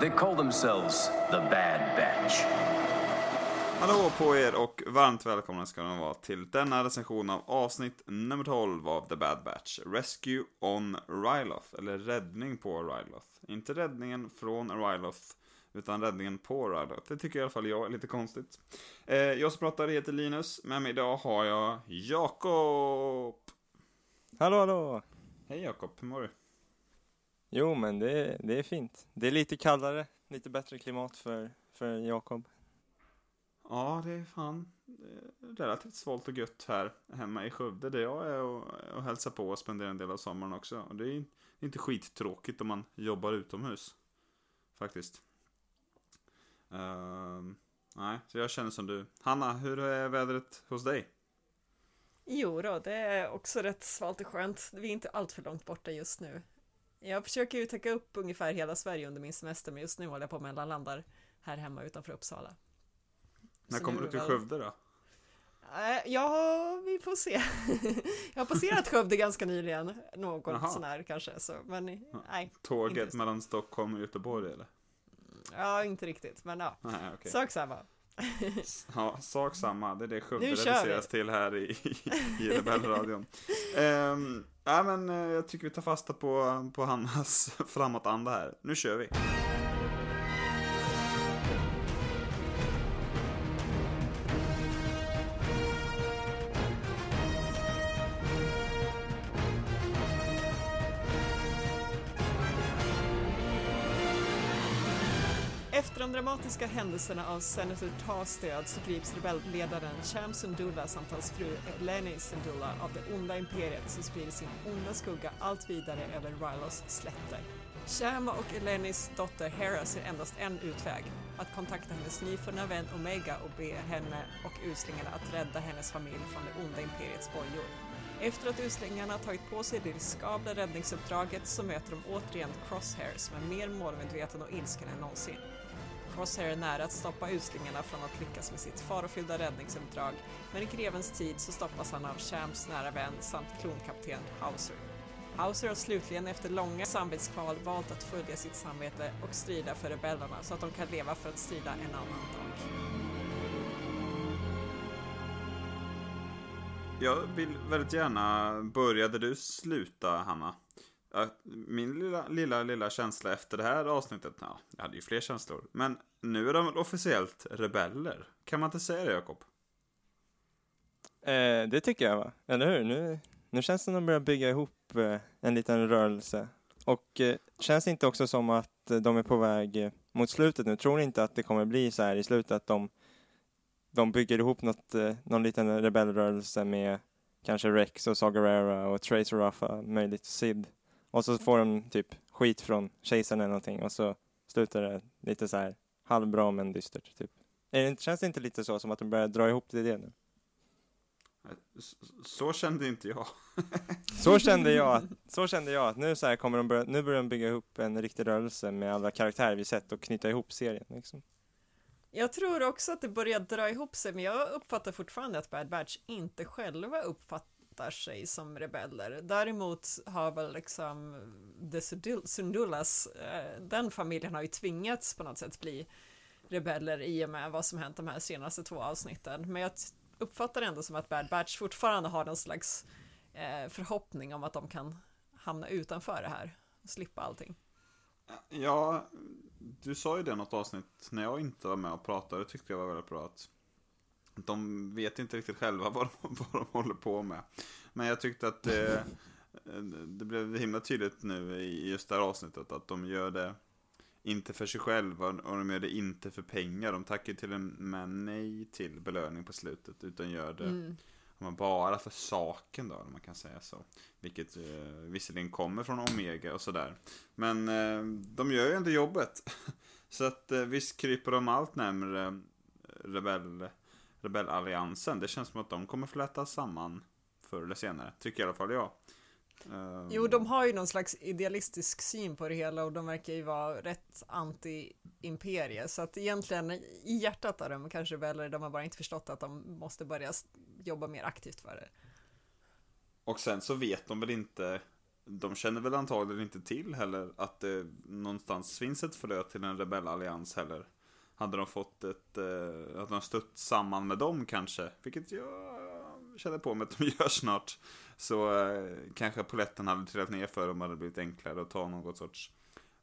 They call themselves the Bad Batch. Hallå på er och varmt välkomna ska ni vara till denna recension av avsnitt nummer 12 av The Bad Batch. Rescue on Ryloth, eller räddning på Ryloth. Inte räddningen från Ryloth, utan räddningen på Ryloth. Det tycker i alla fall jag är lite konstigt. Eh, jag som pratar heter Linus, med mig idag har jag Jakob. Hallå, hallå! Hej Jakob, hur mår du? Jo, men det, det är fint. Det är lite kallare, lite bättre klimat för, för Jakob. Ja, det är fan det är relativt svalt och gött här hemma i Skövde där jag är och, och hälsar på och spenderar en del av sommaren också. Och det är inte skittråkigt om man jobbar utomhus. Faktiskt. Uh, nej, så jag känner som du. Hanna, hur är vädret hos dig? Jo då, det är också rätt svalt och skönt. Vi är inte allt för långt borta just nu. Jag försöker ju täcka upp ungefär hela Sverige under min semester, men just nu håller jag på med mellanlandar här hemma utanför Uppsala. När Så kommer du till väl- Skövde då? Äh, Ja, vi får se. Jag har passerat Skövde ganska nyligen, något Jaha. sån här kanske, så, men nej, Tåget mellan Stockholm och Göteborg eller? ja, inte riktigt, men ja, Nej, okej. sak samma. Ja, sak samma. Det är det Skövde reduceras till här i, i Rebellradion. um, ja, men eh, jag tycker vi tar fasta på, på Hannas framåtanda här. Nu kör vi. Dramatiska händelserna av Senator Tars död så grips rebellledaren Cham Sundula samt hans fru Eleni Sundula av det onda imperiet som sprider sin onda skugga allt vidare över Rylos slätter. Cham och Elenis dotter Hera ser endast en utväg, att kontakta hennes nyfunna vän Omega och be henne och uslingarna att rädda hennes familj från det onda imperiets bojor. Efter att uslingarna tagit på sig det riskabla räddningsuppdraget så möter de återigen Crosshair som är mer målmedveten och ilsken än någonsin. Crosshair är nära att stoppa uslingarna från att lyckas med sitt farofyllda räddningsuppdrag, men i grevens tid så stoppas han av Shams nära vän samt klonkapten Hauser. Hauser har slutligen efter långa samvetskval valt att följa sitt samvete och strida för rebellerna så att de kan leva för att strida en annan dag. Jag vill väldigt gärna börja där du slutar, Hanna. Min lilla, lilla, lilla känsla efter det här avsnittet, ja, jag hade ju fler känslor. Men nu är de väl officiellt rebeller? Kan man inte säga det, Jakob? Eh, det tycker jag va? Eller hur? Nu, nu känns det som att de börjar bygga ihop eh, en liten rörelse. Och eh, känns det inte också som att eh, de är på väg eh, mot slutet nu? Tror ni inte att det kommer bli så här i slutet att de, de bygger ihop något, eh, någon liten rebellrörelse med kanske Rex och Saw och Tracer Raffa, möjligt Sid. Och så får de typ skit från kejsaren eller någonting och så slutar det lite så här halvbra men dystert typ. Det, känns det inte lite så som att de börjar dra ihop till det nu? Så, kände inte jag. Så kände jag, så kände jag att nu så här kommer de börja, nu börjar de bygga ihop en riktig rörelse med alla karaktärer vi sett och knyta ihop serien liksom. Jag tror också att det börjar dra ihop sig, men jag uppfattar fortfarande att Bad Batch inte själva uppfattar sig som rebeller. Däremot har väl liksom The Sundulas, eh, den familjen har ju tvingats på något sätt bli rebeller i och med vad som hänt de här senaste två avsnitten. Men jag uppfattar uppfattar ändå som att Bad Batch fortfarande har någon slags eh, förhoppning om att de kan hamna utanför det här och slippa allting. Ja, du sa ju det något avsnitt när jag inte var med och pratade. Det tyckte jag var väldigt bra att de vet inte riktigt själva vad de, vad de håller på med. Men jag tyckte att det, det blev himla tydligt nu i just det här avsnittet att de gör det inte för sig själva och de gör det inte för pengar. De tackar ju till en med nej till belöning på slutet utan gör det Mm. Bara för saken då, om man kan säga så. Vilket eh, visserligen kommer från Omega och sådär. Men eh, de gör ju ändå jobbet. så att eh, visst kryper de allt närmare eh, rebell, rebellalliansen. Det känns som att de kommer flätas samman förr eller senare. Tycker i alla fall jag. Eh, Jo, de har ju någon slags idealistisk syn på det hela och de verkar ju vara rätt anti-imperie. Så att egentligen i hjärtat är de kanske väl, de har bara inte förstått att de måste börja jobba mer aktivt för det. Och sen så vet de väl inte de känner väl antagligen inte till heller att det någonstans finns ett frö till en rebellallians heller. Hade de fått ett, eh, att de stött samman med dem kanske, vilket jag känner på mig att de gör snart. Så eh, kanske poletten hade trillat ner för dem, hade blivit enklare att ta något sorts,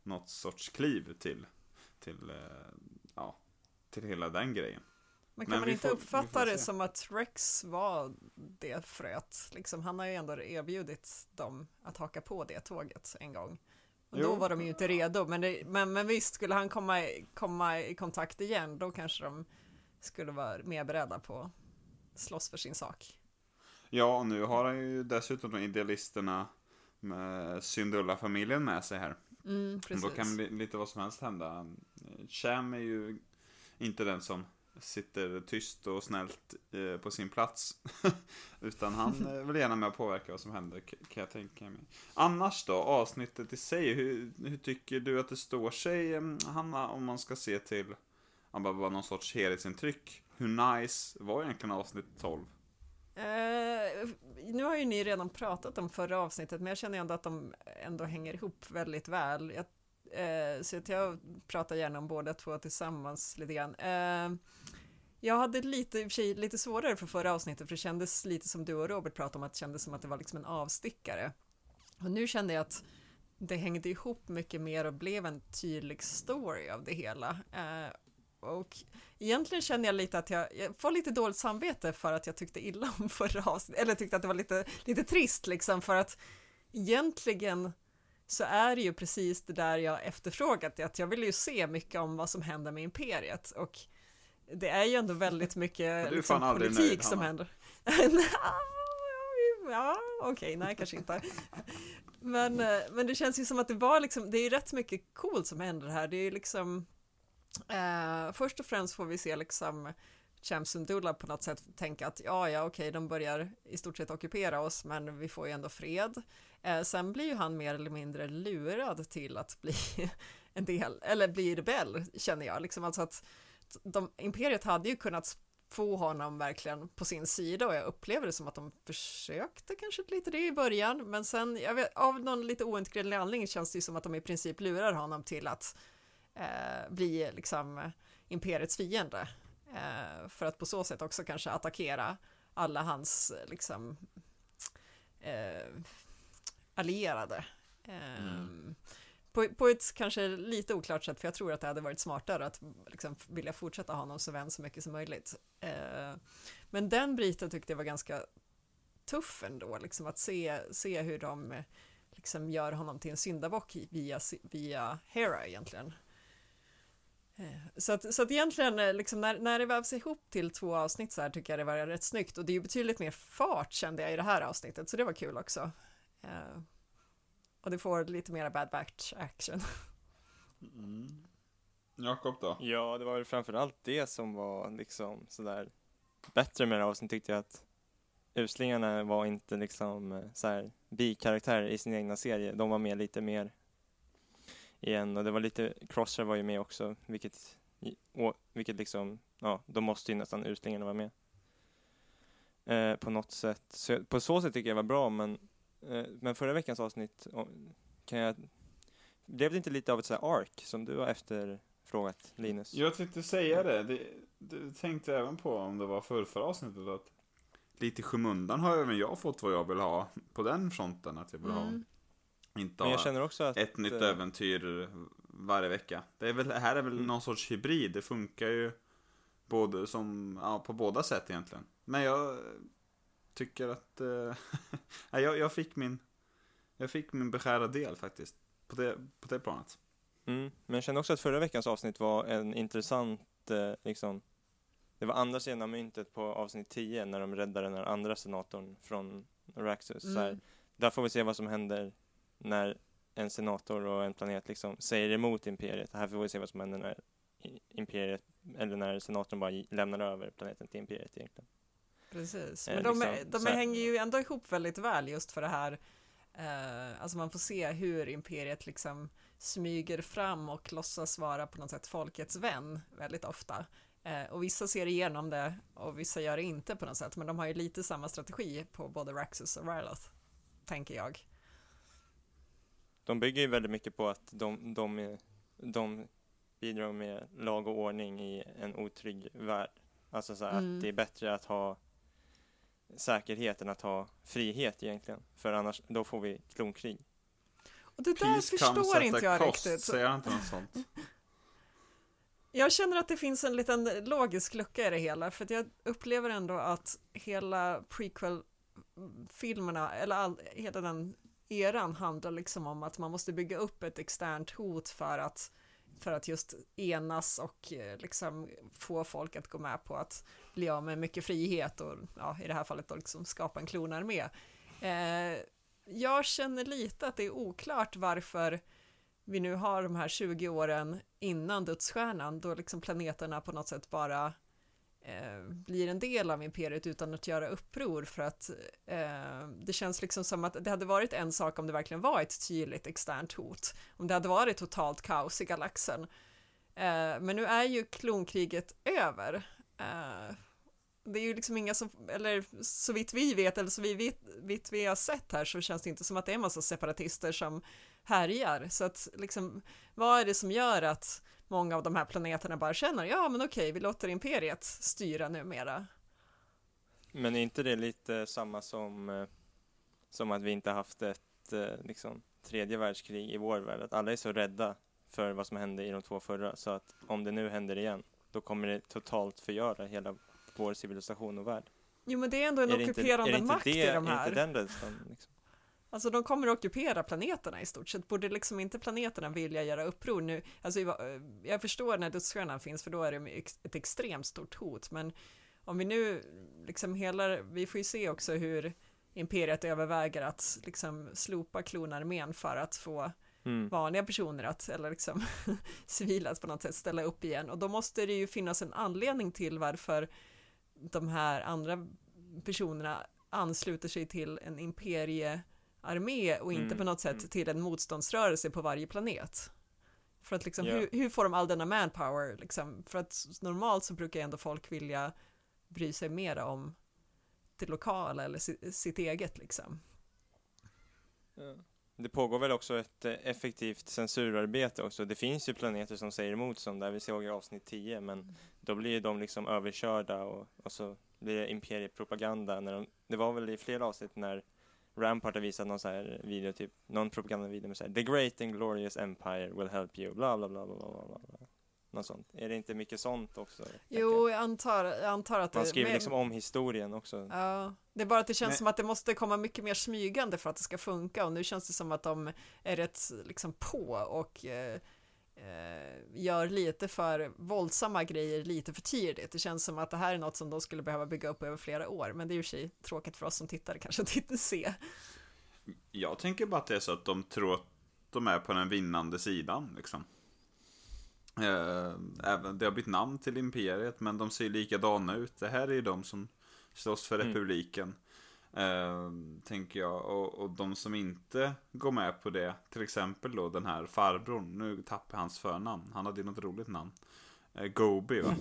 något sorts kliv till, till, eh, ja, till hela den grejen. Men kan Men man inte får- uppfatta det se. som att Rex var det fröet? Liksom, han har ju ändå erbjudit dem att haka på det tåget en gång. Och då Jo. var de ju inte redo, men, det, men, men visst, skulle han komma, komma i kontakt igen, då kanske de skulle vara mer beredda på att slåss för sin sak. Ja, och nu har han ju dessutom de idealisterna med Syndulla-familjen med sig här. Mm, Och precis. Då kan li- lite vad som helst hända. Cham är ju inte den som sitter tyst och snällt eh, på sin plats. Utan han eh, vill gärna med och påverka vad som händer, kan jag tänka mig. Annars då, avsnittet i sig, hur, hur tycker du att det står sig, eh, Hanna, om man ska se till, bara bara någon sorts helhetsintryck. Hur nice var egentligen avsnitt 12? Eh, nu har ju ni redan pratat om förra avsnittet, men jag känner ändå att de ändå hänger ihop väldigt väl. Jag, eh, så jag pratar gärna om båda två tillsammans lite grann. Eh, jag hade lite, i och för sig, lite svårare för förra avsnittet, för det kändes lite som du och Robert pratade om, att det kändes som att det var liksom en avstickare. Och nu kände jag att det hängde ihop mycket mer och blev en tydlig story av det hela. Eh, och egentligen känner jag lite att jag, jag får lite dåligt samvete för att jag tyckte illa om förra avsnittet, eller tyckte att det var lite, lite trist liksom, för att egentligen så är det ju precis det där jag efterfrågat, att jag vill ju se mycket om vad som händer med imperiet och det är ju ändå väldigt mycket liksom, politik nöjd, som händer. ja, okej, nej kanske inte. Men, eh, men det känns ju som att det var liksom, det är rätt mycket coolt som händer här. Det är ju liksom, eh, först och främst får vi se liksom Cham Sundula på något sätt tänka att ja, ja, okej, de börjar i stort sett ockupera oss, men vi får ju ändå fred. Eh, sen blir ju han mer eller mindre lurad till att bli en del, eller bli rebell, känner jag. Liksom alltså att de, imperiet hade ju kunnat få honom verkligen på sin sida och jag upplever det som att de försökte kanske lite det i början men sen vet, av någon lite oentgränlig anledning känns det ju som att de i princip lurar honom till att eh, bli liksom eh, imperiets fiende eh, för att på så sätt också kanske attackera alla hans eh, liksom eh, allierade. Eh, på, på ett kanske lite oklart sätt, för jag tror att det hade varit smartare att liksom vilja fortsätta ha honom som vän så mycket som möjligt. Eh, men den biten tyckte jag var ganska tuff ändå, liksom att se, se hur de liksom gör honom till en syndabock via, via Hera egentligen. Eh, så att, så att egentligen, eh, liksom när, när det vävs ihop till två avsnitt så här tycker jag det var rätt snyggt och det är ju betydligt mer fart kände jag i det här avsnittet, så det var kul också. Eh, och det får lite mera bad batch action. Mm. Jakob då? Ja, det var väl framförallt det som var liksom sådär bättre med det här avsnittet tyckte jag att uslingarna var inte liksom eh, så här bikaraktärer i sin egna serie. De var med lite mer igen och det var lite, Crosser var ju med också, vilket, och, vilket liksom, ja, då måste ju nästan uslingarna vara med. Eh, på något sätt. Så, på så sätt tycker jag var bra, men, men förra veckans avsnitt kan jag, blev det inte lite av ett så ark som du har efterfrågat Linus? Jag tänkte säga det. det. Du tänkte även på om det var förra avsnittet att lite i skymundan har även jag fått vad jag vill ha på den fronten. Att jag vill ha, Mm. inte Men jag ha känner också att ett nytt eh, äventyr varje vecka. Det är väl, det här är väl Mm. någon sorts hybrid. Det funkar ju både som, ja, på båda sätt egentligen. Men jag tycker att, eh, jag, jag fick min, jag fick min beskärda del faktiskt. På det, på det planet. Mm, men jag känner också att förra veckans avsnitt var en intressant, eh, liksom, det var andra sidan av myntet på avsnitt 10 när de räddade den här andra senatorn från Raxus. Så här, Mm. där får vi se vad som händer när en senator och en planet liksom säger emot imperiet. Här får vi se vad som händer när imperiet, eller när senatorn bara lämnar över planeten till imperiet egentligen. Precis, Eh, men de, liksom, de här- hänger ju ändå ihop väldigt väl just för det här, eh, alltså man får se hur imperiet liksom smyger fram och låtsas vara på något sätt folkets vän väldigt ofta. Eh, och vissa ser igenom det och vissa gör det inte på något sätt, men de har ju lite samma strategi på både Raxus och Ryloth, tänker jag. de bygger ju väldigt mycket på att de, de, de bidrar med lag och ordning i en otrygg värld. Alltså så Mm. att det är bättre att ha säkerhet än att ha frihet egentligen. För annars, då får vi klonkrig. Och det där Peace förstår inte jag cost, riktigt. Säger han inte något sånt? Jag känner att det finns en liten logisk lucka i det hela, för att jag upplever ändå att hela prequel-filmerna, eller all, hela den eran handlar liksom om att man måste bygga upp ett externt hot för att, för att just enas och eh, liksom få folk att gå med på att bli av med mycket frihet och ja, i det här fallet då liksom skapa en klonarmé. Eh, jag känner lite att det är oklart varför vi nu har de här 20 åren innan dödsstjärnan då liksom planeterna på något sätt bara eh, blir en del av imperiet utan att göra uppror för att eh, det känns liksom som att det hade varit en sak om det verkligen var ett tydligt externt hot. Om det hade varit totalt kaos i galaxen. Eh, men nu är ju klonkriget över. Eh, det är ju liksom inga som, eller så vitt vi vet, eller så vitt, vitt vi har sett här så känns det inte som att det är en massa separatister som härjar. Så att liksom, vad är det som gör att många av de här planeterna bara känner, ja men okej, vi låter imperiet styra numera. Men är inte det lite samma som, eh, som att vi inte haft ett eh, liksom, tredje världskrig i vår värld? Att alla är så rädda för vad som hände i de två förra, så att om det nu händer igen, då kommer det totalt förgöra hela vår civilisation och värld. Jo men det är ändå en är är ockuperande inte makt det, i de Är här. inte den rädslan? Liksom? Alltså de kommer att ockupera planeterna i stort sett. Borde liksom inte planeterna vilja göra uppror nu? Alltså jag- jag förstår när dödsstjärnan finns för då är det ett extremt stort hot. Men om vi nu liksom hela, vi får ju se också hur imperiet överväger att liksom slopa klonarmén för att få Mm. vanliga personer att, eller liksom civila att på något sätt ställa upp igen. Och då måste det ju finnas en anledning till varför de här andra personerna ansluter sig till en imperiearmé och inte Mm, på något sätt mm. till en motståndsrörelse på varje planet. För att liksom, Ja. hur, hur får de all denna manpower liksom? För att normalt så brukar ändå folk vilja bry sig mera om det lokala eller si- sitt eget liksom. Det pågår väl också ett eh, effektivt censurarbete också. Det finns ju planeter som säger emot som där vi såg i avsnitt 10 men då blir ju de liksom överkörda och, och så blir det imperiepropaganda. När de, det var väl i flera avsnitt när Rampart har visat någon så här video, typ någon propagandavideo med så här The Great and Glorious Empire will help you, bla bla bla bla bla bla. bla. Något sånt. Är det inte mycket sånt också? Jo, jag antar, jag antar att Man det skriver men- liksom om historien också. Ja, det är bara att det känns Men- som att det måste komma mycket mer smygande för att det ska funka och nu känns det som att de är rätt liksom på och eh, eh, gör lite för våldsamma grejer lite för tidigt. Det känns som att det här är något som de skulle behöva bygga upp över flera år, men det är ju sig tråkigt för oss som tittare kanske att inte se. Jag tänker bara att det är så att de tror att de är på den vinnande sidan, liksom. Eh, Även, det har bytt namn till Imperiet, men de ser likadana ut. Det här är ju de som slåss för Mm. republiken. Eh, tänker jag. Och, och de som inte går med på det, till exempel då den här farbrorn, nu tappar jag hans förnamn. Han hade ju något roligt namn. Eh, Gobi, va?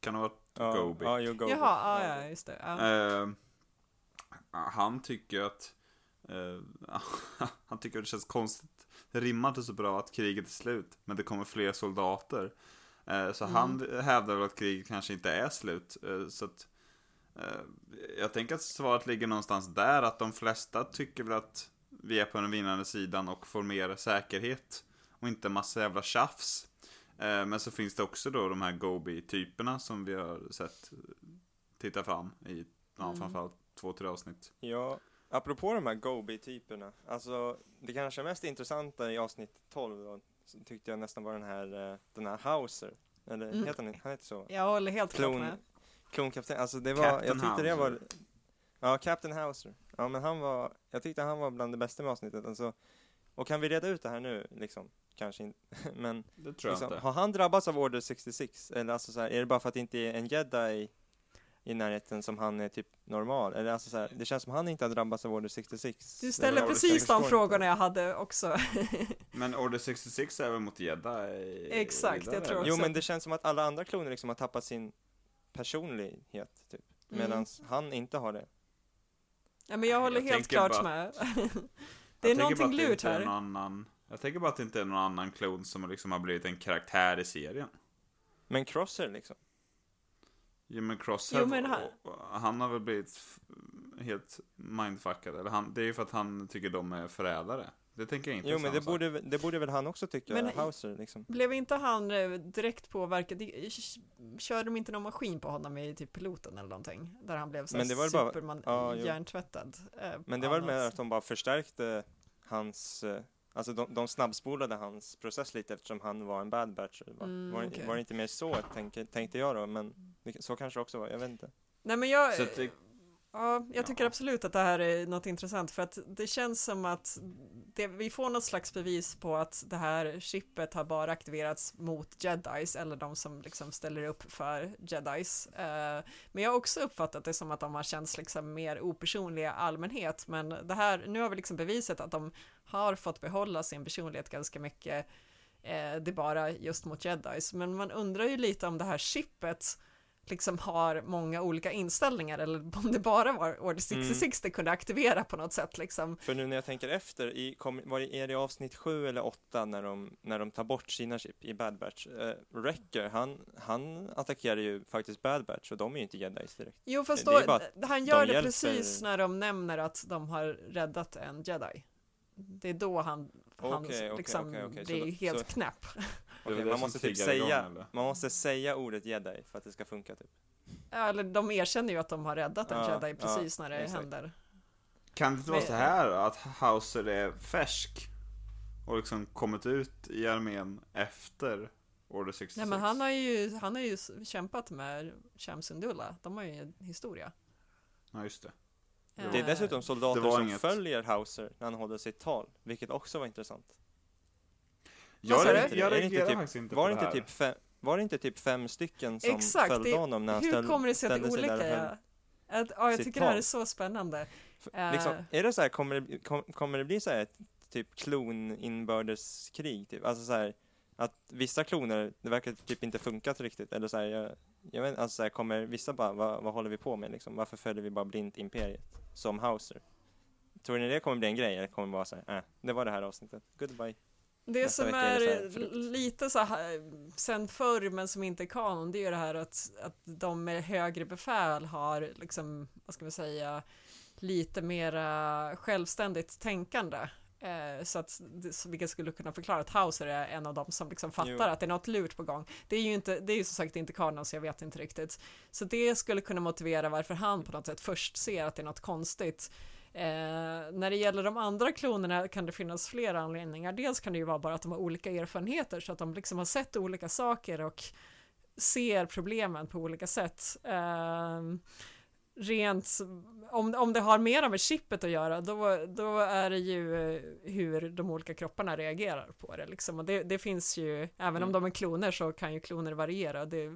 Kan det vara Ja, Gobi? ja, jo, Gobi. Jaha, ja, ja, just det. Ja. Eh, han tycker att eh, Han tycker att det känns konstigt Det rimmar inte så bra att kriget är slut Men det kommer fler soldater eh, Så han hävdar väl att kriget kanske inte är slut Så att Jag tänker att svaret ligger någonstans där Att de flesta tycker väl att Vi är på den vinnande sidan och får mer säkerhet Och inte massa jävla tjafs eh, Men så finns det också då de här Gobi-typerna som vi har sett titta fram i ja, Mm. framförallt två, tre avsnitt. Ja, apropå de här Gobi-typerna. Alltså, det kanske mest intressanta i avsnitt 12 då, tyckte jag nästan var den här, eh, den här Hauser. Eller Mm. heter han, han heter så? Jag håller helt klart med. Klonkapten. Alltså det var, Captain jag tyckte det var, Hauser. ja, Captain Hauser. Ja, men han var, jag tyckte han var bland det bästa med avsnittet. Alltså, och kan vi reda ut det här nu, liksom? Kanske inte, men Det tror jag liksom, inte. har han drabbats av Order 66? Eller alltså så här, är det bara för att det inte är en jedi i närheten som han är typ normal? Eller alltså så här, det känns som han inte har drabbats av Order 66. Du ställer precis jag de frågorna jag hade också. Men Order 66 är väl mot jedi? Exakt, jag tror Jo också. men det känns som att alla andra kloner liksom har tappat sin personlighet typ. Mm. Medan han inte har det. Ja, men jag håller Jag helt klart bara- med. Det är Jag tänker bara någonting att lurt här. någon Annan, jag tänker bara att det inte är någon annan klon som liksom har blivit en karaktär i serien. Men Crosser liksom. Jo men Crosshair, Jo, men han- han... har väl blivit helt mindfuckad. Eller han, det är ju för att han tycker de är förrädare. Det tänker jag inte Jo men det borde, det borde väl han också tycka, Men- Hauser liksom. Blev inte han eh, direkt påverkad? Körde de inte någon maskin på honom i typ piloten eller någonting? Där han blev så Men det var bara- superman ja, jo. hjärntvättad. eh, Men det var sätt. att de bara förstärkte hans, eh, alltså de, de snabbspolade hans process lite eftersom han var en bad batch. Var, Mm, var, okej. var det inte mer så tänkte, tänkte jag då, men det, så kanske det också var, jag vet inte. Nej men jag, Så att det- ja, jag tycker Ja. absolut att det här är något intressant för att det känns som att det, vi får något slags bevis på att det här chippet har bara aktiverats mot jedis eller de som liksom ställer upp för jedis. Eh, men jag har också uppfattat det som att de har känts liksom mer opersonliga allmänhet men det här, nu har vi liksom beviset att de har fått behålla sin personlighet ganska mycket eh, det är bara just mot jedis men man undrar ju lite om det här chippet liksom har många olika inställningar eller om det bara var Order 66 det kunde aktivera på något sätt liksom. För nu när jag tänker efter, i, kom, var det, är det avsnitt sju eller åtta när de, när de tar bort sina chip i Bad Batch? Eh, Wrecker, han, han attackerar ju faktiskt Bad Batch och de är ju inte jedis direkt. Jo fast då, han gör de det precis när de nämner att de har räddat en jedi. Det är då han, han okej, liksom okej. Så blir då- helt så- knäpp. Det är det man måste typ igång, säga, eller? man måste säga ordet jedi för att det ska funka typ. Ja, Eller de erkänner ju att de har räddat en Ja, jedi precis ja, när det exakt. händer. Kan det inte vara så här att Hauser är färsk? Och liksom kommit ut i armén efter Order 66? Nej men han har ju, han har ju kämpat med Shamsundullah. De har ju en historia. Ja, just det. Det är Eh, dessutom soldater Det var som inget- följer Hauser när han håller sitt tal, vilket också var intressant. Jag, det jag inte reagerar typ- faktiskt inte Var på det det inte här. typ fem, var det inte typ fem stycken som Exakt, följde det- honom när han Hur ställ, kommer det sig att det är ställde sig olika? där? Ja, Att, ja, jag tycker det här är så spännande. Eh, Liksom, är det så här, kommer det, kom, kommer det bli så här ett typ kloninbördeskrig? Typ? Alltså så här, att vissa kloner, det verkar typ inte funkat riktigt. Eller så här, jag, jag vet alltså så här, kommer vissa bara, vad, vad håller vi på med liksom? Varför följer vi bara blint imperiet? Som Hauser. Tror ni det kommer bli en grej? Eller kommer det vara så här, äh, det var det här avsnittet, goodbye. Det Nästa som är så lite så här sen förr men som inte är kanon det är ju det här att, att de med högre befäl har liksom, vad ska vi säga, lite mera självständigt tänkande. Eh, så att, så vilket skulle kunna förklara att Hauser är en av dem som liksom fattar Jo. att det är något lurt på gång. Det är ju inte, det är ju som sagt inte kanon så jag vet inte riktigt. Så det skulle kunna motivera varför han på något sätt först ser att det är något konstigt. Eh, när det gäller de andra klonerna kan det finnas flera anledningar. Dels kan det ju vara bara att de har olika erfarenheter så att de liksom har sett olika saker och ser problemen på olika sätt. Eh, rent, om, om det har mer med chippet att göra, då, då är det ju eh, hur de olika kropparna reagerar på det. Liksom. Och det, det finns ju, även om Mm. de är kloner så kan ju kloner variera. Det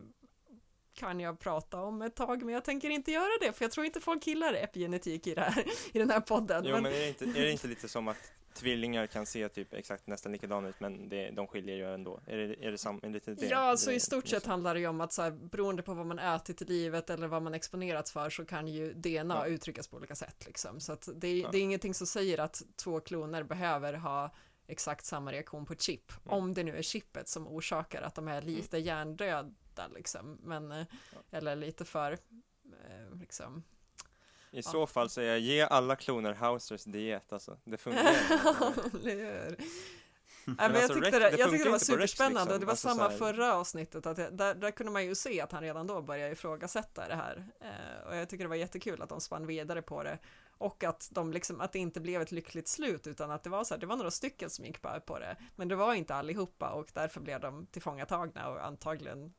kan jag prata om ett tag, men jag tänker inte göra det, för jag tror inte folk gillar epigenetik i, det här, i den här podden. Jo men, men är det, inte, är det inte lite som att tvillingar kan se typ exakt nästan likadana ut men det, de skiljer ju ändå? Är det, är det sam, är det lite det? Ja, alltså det, i stort sett handlar det ju om att så här, beroende på vad man ätit i livet eller vad man exponerats för så kan ju DNA Ja. uttryckas på olika sätt liksom. Så att det, är- Ja. det är ingenting som säger att två kloner behöver ha exakt samma reaktion på chip. Mm. Om det nu är chippet som orsakar att de är lite hjärndöda liksom. Men, eh, eller lite för, eh, liksom. I så fall säger jag, ge alla kloner Hausers diet alltså. Det fungerar. Nej, Men men jag alltså, tyckte Rex- det, det jag tyckte det var inte Rex, superspännande liksom. det var Alltså, samma förra avsnittet att jag, där, där kunde man ju se att han redan då började ifrågasätta det här eh, och jag tycker det var jättekul att de spann vidare på det och att de liksom, att det inte blev ett lyckligt slut utan att det var så här, det var några stycken som gick bara på det men det var inte allihopa och därför blev de tillfångatagna och antagligen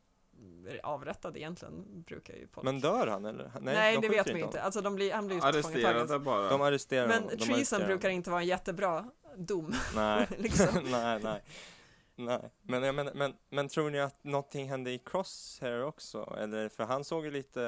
avrättade egentligen brukar ju folk Men dör han eller? Nej, de det vet inte vi inte. honom. Alltså de blir, han blir ju. Arresterade bara. De arresterar Men. De treason arresterar brukar honom. inte vara en jättebra dom. Nej, liksom. nej, nej. Nej, men, jag menar, men, men tror ni att någonting hände i Crosshair också? Eller, för han såg ju lite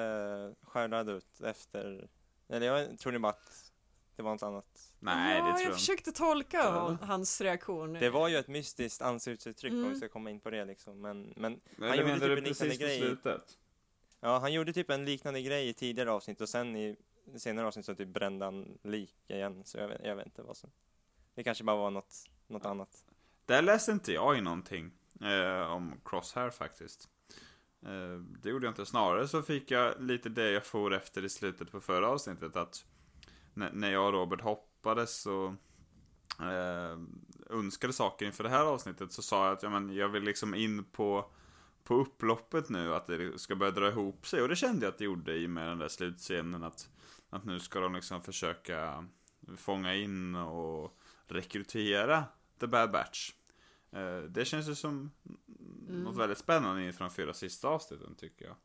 skärrad ut efter, eller jag tror ni bara att det var något annat? Nej, ja, det tror jag jag försökte tolka Ja. hon, hans reaktion. Det var ju ett mystiskt ansiktsuttryck om Mm. vi ska komma in på det liksom, men, men Eller gjorde menar typ en liknande grej. slutet? ja, han gjorde typ en liknande grej i tidigare avsnitt och sen i senare avsnitt så typ brände han lik igen, så jag vet, jag vet inte vad som. Det kanske bara var något, något annat. Där läste inte jag i någonting eh, om Crosshair faktiskt. Eh, det gjorde jag inte. Snarare så fick jag lite det jag for efter i slutet på förra avsnittet. Att när, jag och Robert hoppades och eh, önskade saker inför det här avsnittet så sa jag att ja, men jag vill liksom in på, på upploppet nu. Att det ska börja dra ihop sig. Och det kände jag att det gjorde i och med den där slutscenen. Att, att nu ska de liksom försöka fånga in och rekrytera The Bad Batch. Eh, det känns ju som något väldigt spännande inför de fyra sista avsnitten tycker jag.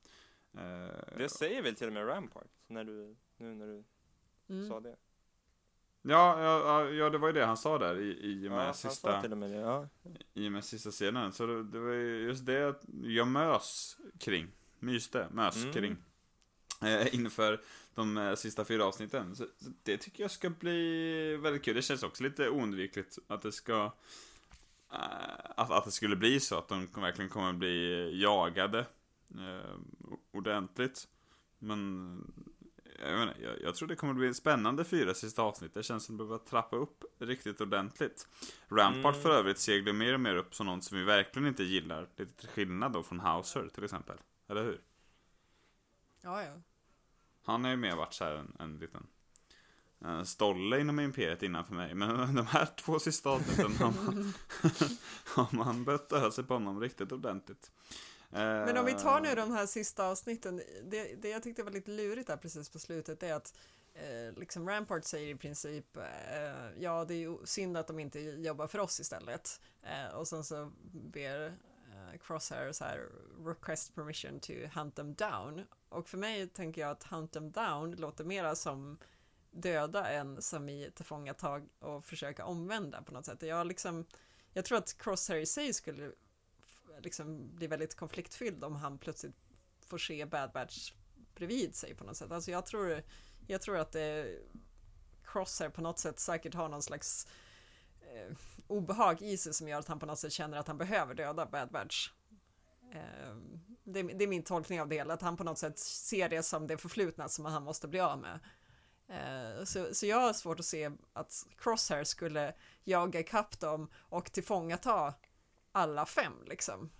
Eh, Det säger väl till och med Rampart, när du, nu när du Mm. sa det. Ja, ja, ja, ja, det var ju det han sa där i, i och Ja, med, sa sista, till och med det, ja. i och med sista scenen. Så det, det var ju just det att jag mös kring, myste, mös Mm. kring. Eh, inför de eh, sista fyra avsnitten. Så, så det tycker jag ska bli väldigt kul. Det känns också lite oundvikligt att det ska att, att det skulle bli så att de verkligen kommer bli jagade eh, ordentligt. Men jag, inte, jag, jag tror det kommer bli spännande fyra sista avsnitt. Det känns som att det behöver trappa upp riktigt ordentligt. Rampart Mm. för övrigt seglar mer och mer upp som någon som vi verkligen inte gillar. Lite till skillnad då från Hauser till exempel. Eller hur? Ja, ja. Han har ju mer varit så här en, en liten en stolle inom imperiet innan för mig. Men de här två sista avsnitten har man, har man börjat sig på honom riktigt ordentligt. Men om vi tar nu de här sista avsnitten, det, det jag tyckte var lite lurigt där precis på slutet är att eh, liksom Rampart säger i princip eh, ja det är ju synd att de inte jobbar för oss istället eh, och sen så ber eh, Crosshair så här request permission to hunt them down och för mig tänker jag att hunt them down låter mera som döda en som i tillfångatag och försöka omvända på något sätt. Jag liksom jag tror att Crosshair i sig skulle liksom bli väldigt konfliktfylld om han plötsligt får se Bad Batch bredvid sig på något sätt. Alltså jag tror, jag tror att det Crosshair på något sätt säkert har någon slags eh, obehag i sig som gör att han på något sätt känner att han behöver döda Bad Batch. Eh, det, det är min tolkning av det hela, att han på något sätt ser det som det förflutna som han måste bli av med. Eh, Så, så jag har svårt att se att Crosshair skulle jaga ikapp dem och tillfångata alla fem liksom.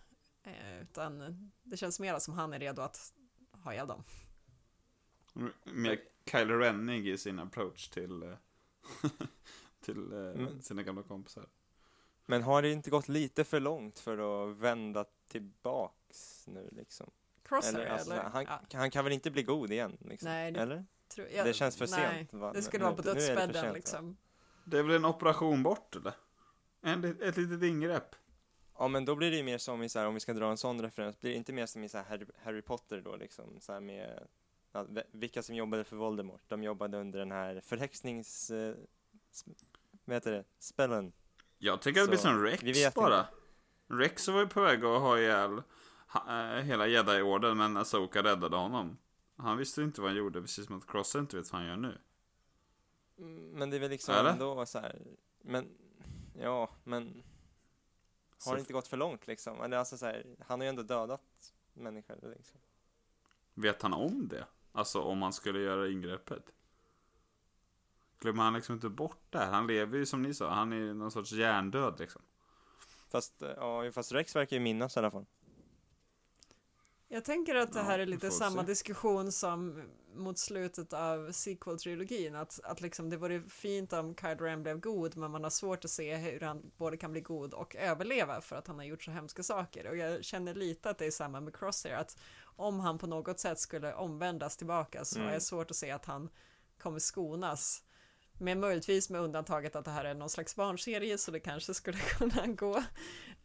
Eh, utan det känns mer som han är redo att ha ihjäl dem. Mer Kylo Rennig i sin approach till, eh, till Mm. sina gamla kompisar. Men har det inte gått lite för långt för att vända tillbaks nu liksom? Crosshair Eller, eller? alltså, han, ja, han kan väl inte bli god igen? Liksom? Nej, det- Eller? Tror jag, det känns för nej, sent, va? Det skulle Nu- vara på det dödsbädden sent, va? liksom. Det är väl en operation bort eller? En, ett litet ingrepp. Ja men då blir det ju mer som i så här, om vi ska dra en sån referens, blir det inte mer som i så här Harry, Harry Potter då liksom, så här med ja, vilka som jobbade för Voldemort? De jobbade under den här förhäxnings... Eh, vad heter det? Spellen. Jag tycker att det blir Så, som Rex vi vet bara. inte. Rex var ju på väg att ha ihjäl ha, eh, hela Jedi-orden men Asoka räddade honom. Han visste inte vad han gjorde, precis som att Cross inte vet vad han gör nu. Mm, Men det är väl liksom Eller? ändå så här, men, ja, men har det inte gått för långt liksom? Eller alltså så här, han har ju ändå dödat människor liksom. Vet han om det? Alltså om han skulle göra ingreppet? Glömmer han liksom inte bort det här? Han lever ju som ni sa, han är någon sorts hjärndöd liksom. Fast, eh, ja, fast Rex verkar ju minnas i alla fall. Jag tänker att det här är lite samma se. diskussion som mot slutet av sequel-trilogin. Att, att liksom det vore fint om Kylo Ren blev god, men man har svårt att se hur han både kan bli god och överleva för att han har gjort så hemska saker. Och jag känner lite att det är samma med Crosshair, att om han på något sätt skulle omvändas tillbaka så Mm. är det svårt att se att han kommer skonas. Men möjligtvis med undantaget att det här är någon slags barnserie så det kanske skulle kunna gå.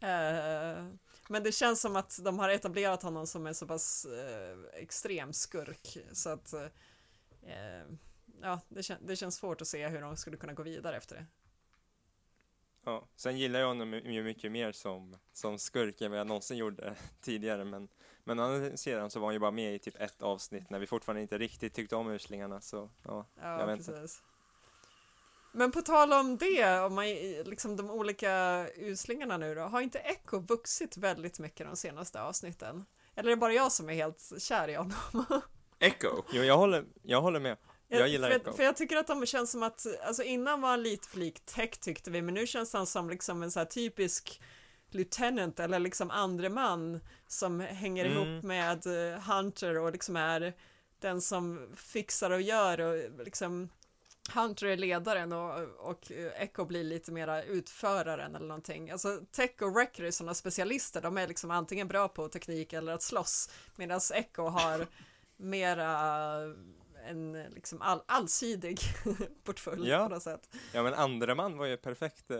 Eh, men det känns som att de har etablerat honom som en så pass eh, extrem skurk så att eh, ja, det, kän- det känns svårt att se hur de skulle kunna gå vidare efter det. Ja, sen gillar jag honom ju mycket mer som, som skurk än vad jag någonsin gjorde tidigare, men, men andra sidan så var han ju bara med i typ ett avsnitt när vi fortfarande inte riktigt tyckte om uslingarna, så ja, Ja, jag vet inte. Men på tal om det, om man, liksom de olika uslingarna nu då, har inte Echo vuxit väldigt mycket de senaste avsnitten? Eller är det bara jag som är helt kär i honom? Echo! Jo, jag håller, jag håller med. Jag gillar för, Echo. för jag tycker att de känns som att, alltså innan var han lite för lik Tech tyckte vi, men nu känns han som liksom en så här typisk lieutenant eller liksom andre man som hänger Mm. ihop med eh, Hunter och liksom är den som fixar och gör och liksom Hunter är ledaren och, och eh, Echo blir lite mera utföraren eller någonting. Alltså Tech och Wrecker är sådana specialister, de är liksom antingen bra på teknik eller att slåss, medan Echo har mera en liksom all, allsidig portfölj Ja. på något sätt. Ja men andra man var ju perfekt, eh,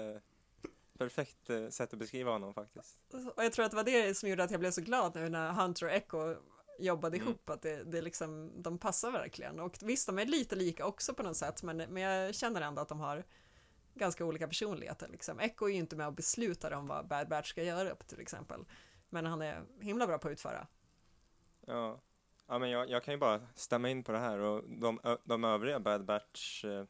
perfekt eh, sätt att beskriva honom faktiskt. Och jag tror att det var det som gjorde att jag blev så glad nu när Hunter och Echo jobbade Mm. ihop, att det, det liksom, de passar verkligen. Och visst, de är lite lika också på något sätt, men, men jag känner ändå att de har ganska olika personligheter. Liksom. Echo är ju inte med och beslutar om vad Bad Batch ska göra till exempel, men han är himla bra på att utföra. Ja, ja men jag, jag kan ju bara stämma in på det här och de, de övriga Bad Batch eh,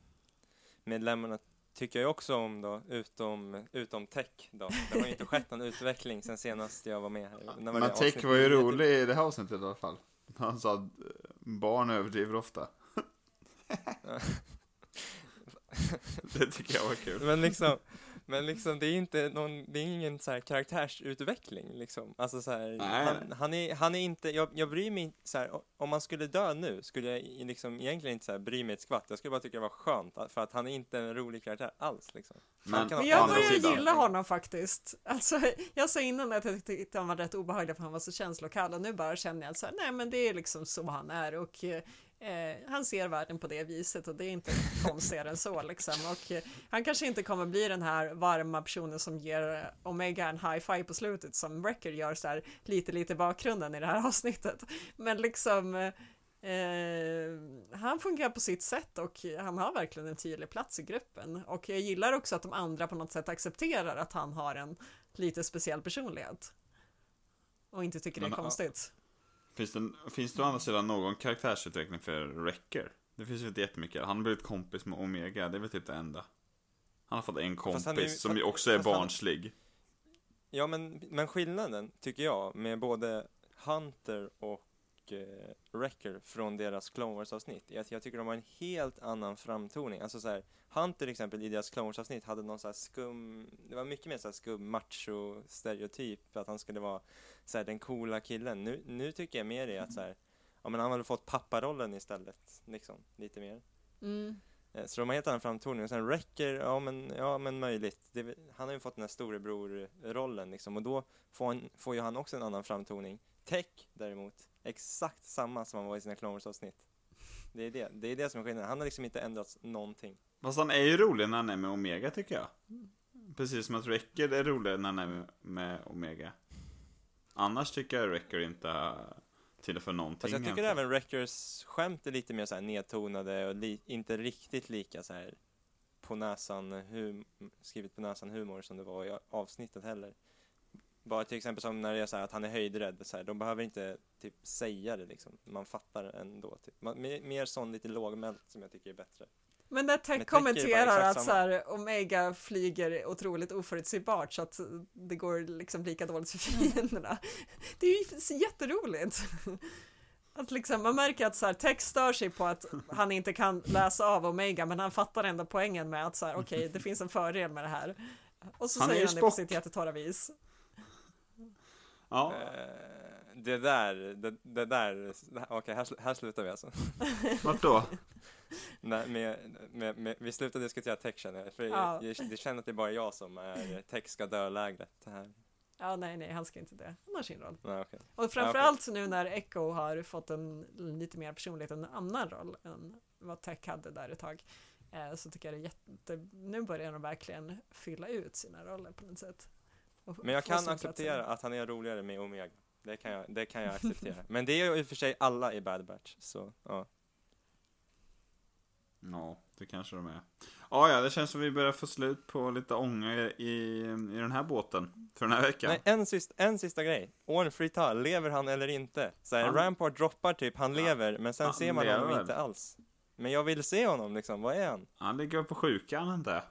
medlemmarna tycker jag också om då, utom, utom Tech då. Det har ju inte skett någon utveckling sen senast jag var med här. Var Men? Tech var ju rolig i det här avsnittet i alla fall. Han sa att eh, barn överdriver ofta. det tycker jag var kul. Men liksom, men liksom det är inte någon, det är ingen så här karaktärsutveckling liksom. Alltså så här, han, han är, han är inte, jag, jag bryr mig inte så här, om man skulle dö nu skulle jag liksom egentligen inte så här bry mig ett skvatt. Jag skulle bara tycka det var skönt, för att han är inte en rolig karaktär alls liksom. Men, kan Men jag börjar gilla honom faktiskt. Alltså, jag sa innan att jag tyckte han var rätt obehaglig för han var så känslokall och nu bara känner jag att så här, nej men det är liksom så han är och eh, han ser världen på det viset och det är inte konstigare än så liksom. Och eh, han kanske inte kommer bli den här varma personen som ger eh, Omega en high five på slutet som Wrecker gör så här lite lite i bakgrunden i det här avsnittet. Men liksom eh, Eh, han fungerar på sitt sätt och han har verkligen en tydlig plats i gruppen. Och jag gillar också att de andra på något sätt accepterar att han har en lite speciell personlighet. Och inte tycker det är Men, konstigt. Finns det, finns det å andra sidan någon karaktärsutveckling för Wrecker? Det finns ju inte jättemycket. Han har blivit kompis med Omega, det är väl typ det enda. Han har fått en kompis är som ju också är fast han- barnslig. Ja, men, men skillnaden tycker jag med både Hunter och eh, Wrecker från deras Clone Wars-avsnitt att jag tycker de har en helt annan framtoning. Alltså så här, Hunter till exempel i deras Clone Wars-avsnitt hade någon så skum, det var mycket mer så skum macho-stereotyp, att han skulle vara så här, den coola killen. Nu, nu tycker jag mer det att så här, ja men han väl fått papparollen istället, liksom, lite mer. Mm. Eh, Så de har helt annan framtoning. Och sen Wrecker, ja men, ja, men möjligt. Det, han har ju fått den här storebror-rollen liksom. Och då får, han, får ju han också en annan framtoning. Tech däremot, exakt samma som han var i sina Clone Wars-avsnitt. Det är det, det är det som är skillnaden. Han har liksom inte ändrats någonting. Fast han är ju rolig när han är med Omega tycker jag. Precis som att Wrecker är rolig när han är med, Omega. Annars tycker jag Wrecker inte tillför någonting. Fast jag tycker egentligen. även Wreckers skämt är lite mer så här nedtonade och li, inte riktigt lika så här på näsan, hum, skrivet på näsan humor som det var i avsnittet heller. Bara till exempel som när det är så här att han är höjdrädd, så här, de behöver inte typ säga det liksom. Man fattar ändå. Typ. Man, mer, mer sån lite lågmält som jag tycker är bättre. Men när Tech kommenterar att så här, Omega flyger otroligt oförutsägbart så att det går liksom lika dåligt för fienderna. Det är ju jätteroligt. Att liksom, man märker att så här, Tech stör sig på att han inte kan läsa av Omega men han fattar ändå poängen med att så här, okej det finns en fördel med det här. Och så Han är säger han det på Spock. sitt jättetorra vis. Ja, Eh, det där, det, det där, okej här, sl- här slutar vi alltså. vart då? Nej, med, med, med, vi slutar diskutera tech känner jag, för Ja. jag, jag, det känner att det är bara jag som är tech ska dö-lägret här. Ja, nej, nej, han ska inte det. Han har sin roll. Nej, okej. Och framförallt nu när Echo har fått en lite mer personlighet, en annan roll än vad Tech hade där ett tag. Eh, så tycker jag det är jätte... Nu börjar de verkligen fylla ut sina roller på något sätt. Men jag kan acceptera att han är roligare med Omega. Det kan jag, det kan jag acceptera. Men det är ju i och för sig alla i Bad Batch, så ja. Ja, det kanske de är. Ja, ja, det känns som vi börjar få slut på lite ånga i, i, den här båten. För den här veckan. Nej, en, sist, en sista grej. Orn Frita, lever han eller inte? Så här, Han- Rampart droppar typ, han Ja. lever, men sen Han ser man lever honom inte alls. Men jag vill se honom liksom, vad är han? Han ligger på sjukan inte?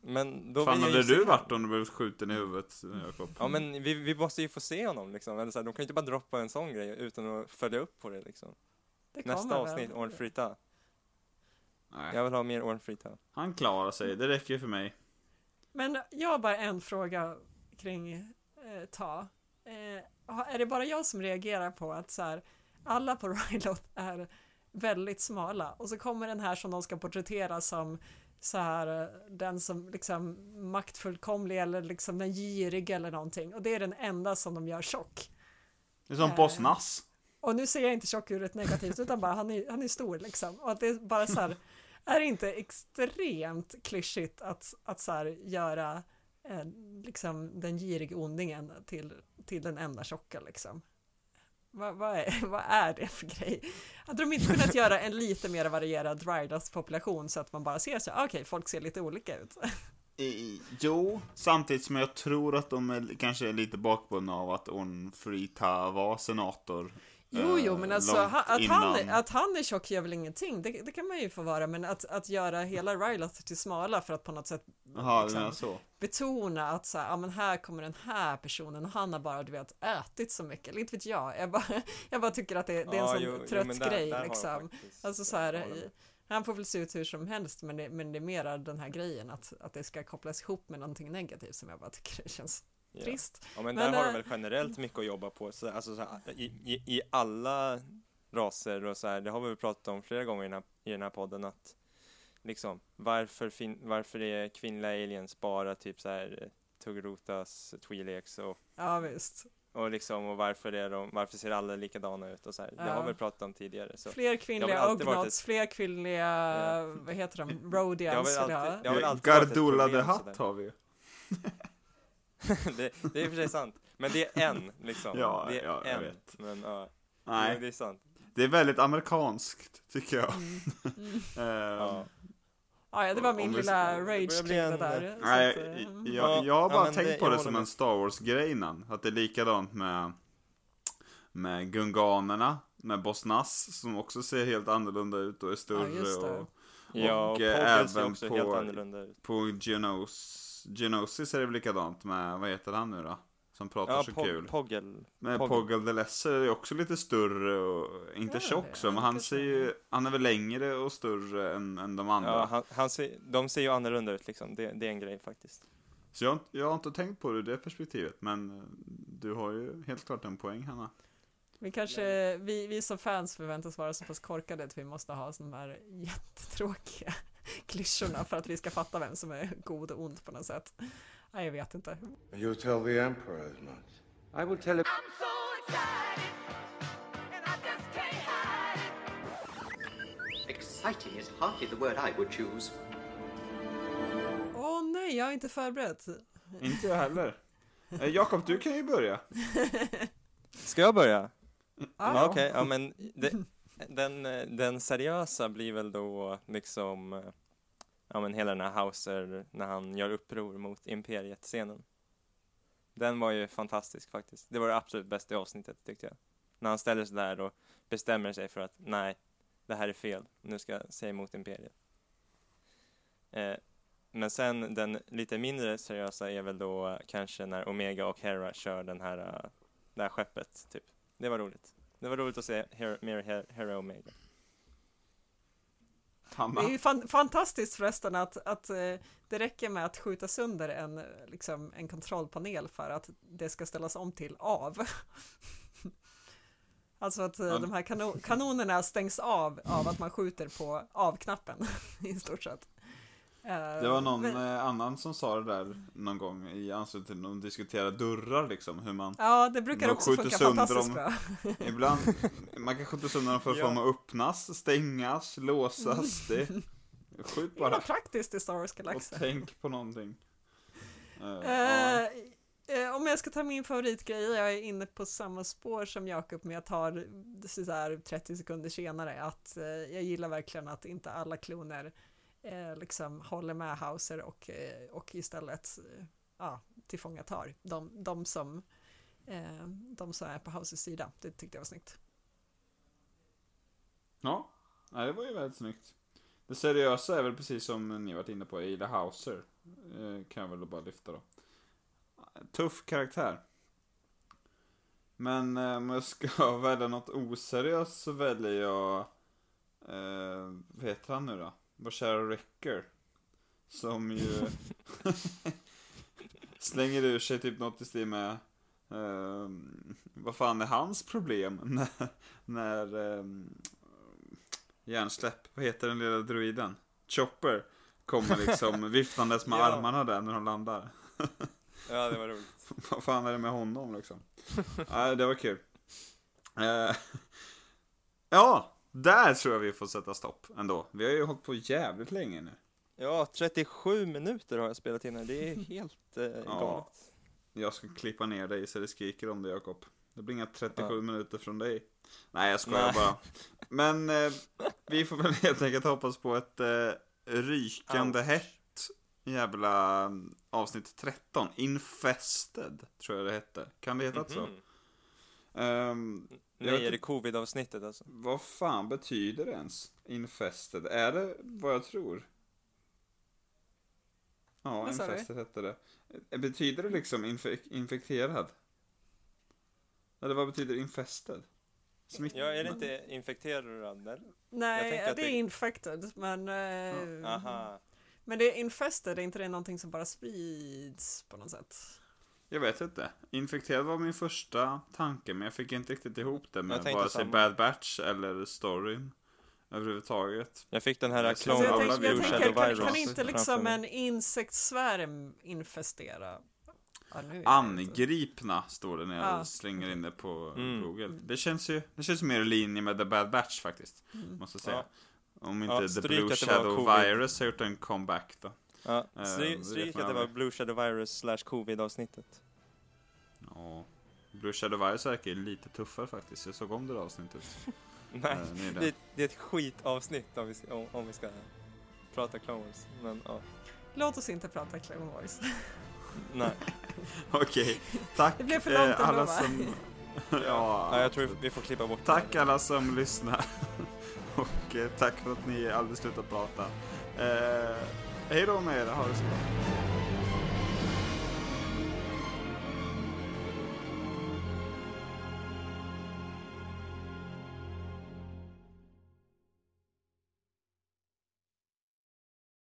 Men då Fan hade du varit om du blivit skjuten i huvudet, Jakob? Ja men vi, vi måste ju få se honom liksom, eller så här, de kan ju inte bara droppa en sån grej utan att följa upp på det liksom. Det Nästa avsnitt. Orn Frita. Nej. Jag vill ha mer Ornfrita. Han klarar sig, det räcker ju för mig. Men jag har bara en fråga kring eh, Ta. Eh, är det bara jag som reagerar på att så här, alla på Rylot är väldigt smala och så kommer den här som de ska porträttera som så här, eh, den som liksom maktfullkomlig eller liksom den girige eller någonting och det är den enda som de gör tjock. Det är som Eh. Boss Nass. Och nu ser jag inte tjock ur ett negativt utan bara han är, han är stor liksom. Och att det är bara så här, är det inte extremt klyschigt att, att så här göra eh, liksom den girige ondingen till, till den enda tjocka liksom. Vad, vad, är, vad är det för grej? Hade de inte kunnat göra en lite mer varierad Rydas-population så att man bara ser så okej, okej, folk ser lite olika ut. I, jo, samtidigt som jag tror att de är, kanske är lite bakbundna av att Onfrita var senator. Jo, jo, eh, men alltså långt ha- att han, att han är tjock gör väl ingenting, det, det kan man ju få vara, men att, att göra hela Rylat till smala för att på något sätt Jaha, du liksom, betona att så här, ja men här kommer den här personen och han har bara du vet ätit så mycket, eller inte vet jag, jag bara, jag bara tycker att det, det är en Ja, sån jo, jo, trött men där- grej där liksom. faktiskt- Alltså så här, han får väl se ut hur som helst, men det, men det är mera den här grejen att, att det ska kopplas ihop med någonting negativt som jag bara tycker det känns Ja. trist. Ja men, Men, där har eh, de väl generellt mycket att jobba på, så, alltså, så, här, i, i, i alla raser och så här, det har vi pratat om flera gånger i den här, i den här podden att liksom, varför, fin, varför är kvinnliga aliens bara typ så här eh, Tuggrotas, Twi'leks och, Ja visst. och liksom, och varför är de, varför ser alla likadana ut och så här, det Ja. har vi pratat om tidigare så. Fler Det kvinnliga har Ognots, fler kvinnliga, Ja. vad heter de, Det har Rodians väl vill jag ha. alltid, det har ett har vi. det, det är i och för sig sant, men det är en liksom. Ja, det är ja, jag en, vet. Men ja, Nej, Jo, det är sant. det är väldigt amerikanskt, tycker jag. Mm. Eh, Ja. Ja, ja, det var min vi- lilla rage det en- där. så Nej, att, eh, jag, mm. jag, Ja, jag har ja, bara men tänkt det- på det som med. en Star Wars-grej innan. Att det är likadant med, med gunganerna, med Boss Nass, som också ser helt annorlunda ut och är större. just det. och Ja, och Och, eh, även också på- helt annorlunda ut. på Genos, Genosis är det väl likadant med, vad heter han nu då? Som pratar Ja, så Pog- kul. Poggle. Men Poggle. Poggle the Lesser är också lite större och inte Ja, tjock så, men han ser ju, han är väl längre och större än, än de andra. Ja, han, han ser, de ser ju annorlunda ut liksom. Det, det är en grej faktiskt. Så jag, har inte- jag har inte tänkt på det ur det perspektivet, men eh, du har ju helt klart en poäng Hanna. Vi kanske, vi, vi som fans förväntas vara så pass korkade att vi måste ha sådana här jättetråkiga klyschorna för att vi ska fatta vem som är god och ond på något sätt. Nej, jag vet inte. You tell the Emperor as much. I will tell him. I'm so excited, and I just can't hide it. Exciting is hardly the word I would choose. Åh nej, jag har inte förberett. Inte jag heller. Eh, Jakob, du kan ju börja. Ska jag börja? Ja, Ja, Okej, ja men det, den, den seriösa blir väl då liksom eh, Ja men hela den här Hauser när han gör uppror mot Imperiet-scenen. Den var ju fantastisk faktiskt. Det var det absolut bästa i avsnittet tyckte jag. När han ställer sig där och bestämmer sig för att nej, det här är fel. Nu ska jag säga emot Imperiet. Eh, men sen den lite mindre seriösa är väl då eh, kanske när Omega och Hera kör den här, eh, det här skeppet typ. Det var roligt. Det var roligt att se mer Hera Omega. Hanna. Det är ju fan, fantastiskt förresten att, att eh, det räcker med att skjuta sönder en, liksom, en kontrollpanel för att det ska ställas om till av. Alltså att eh, de här kano- kanonerna stängs av av att man skjuter på av-knappen i stort sett. Eh, Det var någon men- eh, annan som sa det där någon gång i anslutning till när de diskuterade dörrar liksom, hur man Ja, det brukar de också funka fantastiskt dem. bra. Ibland, man kan skjuta sönder dem för att Ja. få dem att öppnas, stängas, låsas. Det, skjut Det var bara. praktiskt i Star Wars Och Galaxy. tänk på någonting. Ja. Eh, eh, om jag ska ta min favoritgrej, jag är inne på samma spår som Jakob, men jag tar så här 30 sekunder senare, att eh, jag gillar verkligen att inte alla kloner eh, liksom håller med Hauser och, eh, och istället eh, ja, tillfångatar de, de, som, eh, de som är på Hausers sida. Det tyckte jag var snyggt. Ja, det var ju väldigt snyggt. Det seriösa är väl precis som ni varit inne på, Ada Hauser. Eh, kan jag väl bara lyfta då. Tuff karaktär. Men eh, om jag ska välja något oseriöst så väljer jag... Eh, vad heter han nu då? Vår kära Wrecker. Som ju slänger ur sig typ något i stil med ehm, vad fan är hans problem när, när um, hjärnsläpp, vad heter den lilla druiden? Chopper kommer liksom viftandes med Ja. armarna där när de landar. Ja, det var roligt. Vad fan är det med honom liksom? Nej, det var kul. Eh, ja, där tror jag vi får sätta stopp ändå. Vi har ju hållit på jävligt länge nu. Ja, 37 minuter har jag spelat in här. Det är helt eh, galet. Jag ska klippa ner dig så det skriker om det Jakob. Det blir inga 37 Ja. minuter från dig. Nej, jag skojar Nej. bara. Men eh, vi får väl helt enkelt hoppas på ett eh, rykande Ouch. hett jävla mm, avsnitt 13. Infested, tror jag det hette. Kan det heta så? Mhm. Ehm, jag Nej, är det covid-avsnittet alltså? Vad fan betyder det ens? Infested? Är det vad jag tror? Ja, Vad infested hette det. Eh, Betyder det liksom infe- infekterad? Eller vad betyder infested? Smitt... Ja, är det inte infekterad eller? Nej, det är det- infected, men... eh, Aha. Men det är infested, är inte det någonting som bara sprids på något sätt? Jag vet inte. Infekterad var min första tanke, men jag fick inte riktigt ihop det med vare sig. Bad Batch eller storyn överhuvudtaget. Jag fick den här Blue jag Shadow tänker, Virus kan, kan inte liksom en insektsvärm infestera? Ute. Angripna står det när jag Ja. slänger in det på Mm. Google. Det känns ju det känns mer i linje med The Bad Batch faktiskt. Mm. Måste jag säga. Ja. Om inte Ja, The Blue Shadow. Virus har gjort en comeback då. Ja, Eh, stryk att det var. Blue Shadow Virus slash covid-avsnittet. Ja. Blue Shadow Virus verkar lite tuffare faktiskt. Jag såg om det där avsnittet. Nej, Eh, nyligen. det, det är ett skitavsnitt om vi, ska- om, om vi ska prata Clone Wars. Men ja, Låt oss inte prata Clone Wars. nej. Okej, tack Det blev för långt eh, alla som... ja, nej, jag tror vi får klippa bort Tack det. alla som lyssnar. Och eh, tack för att ni aldrig slutar prata. Eh, hej då med er, ha det så bra.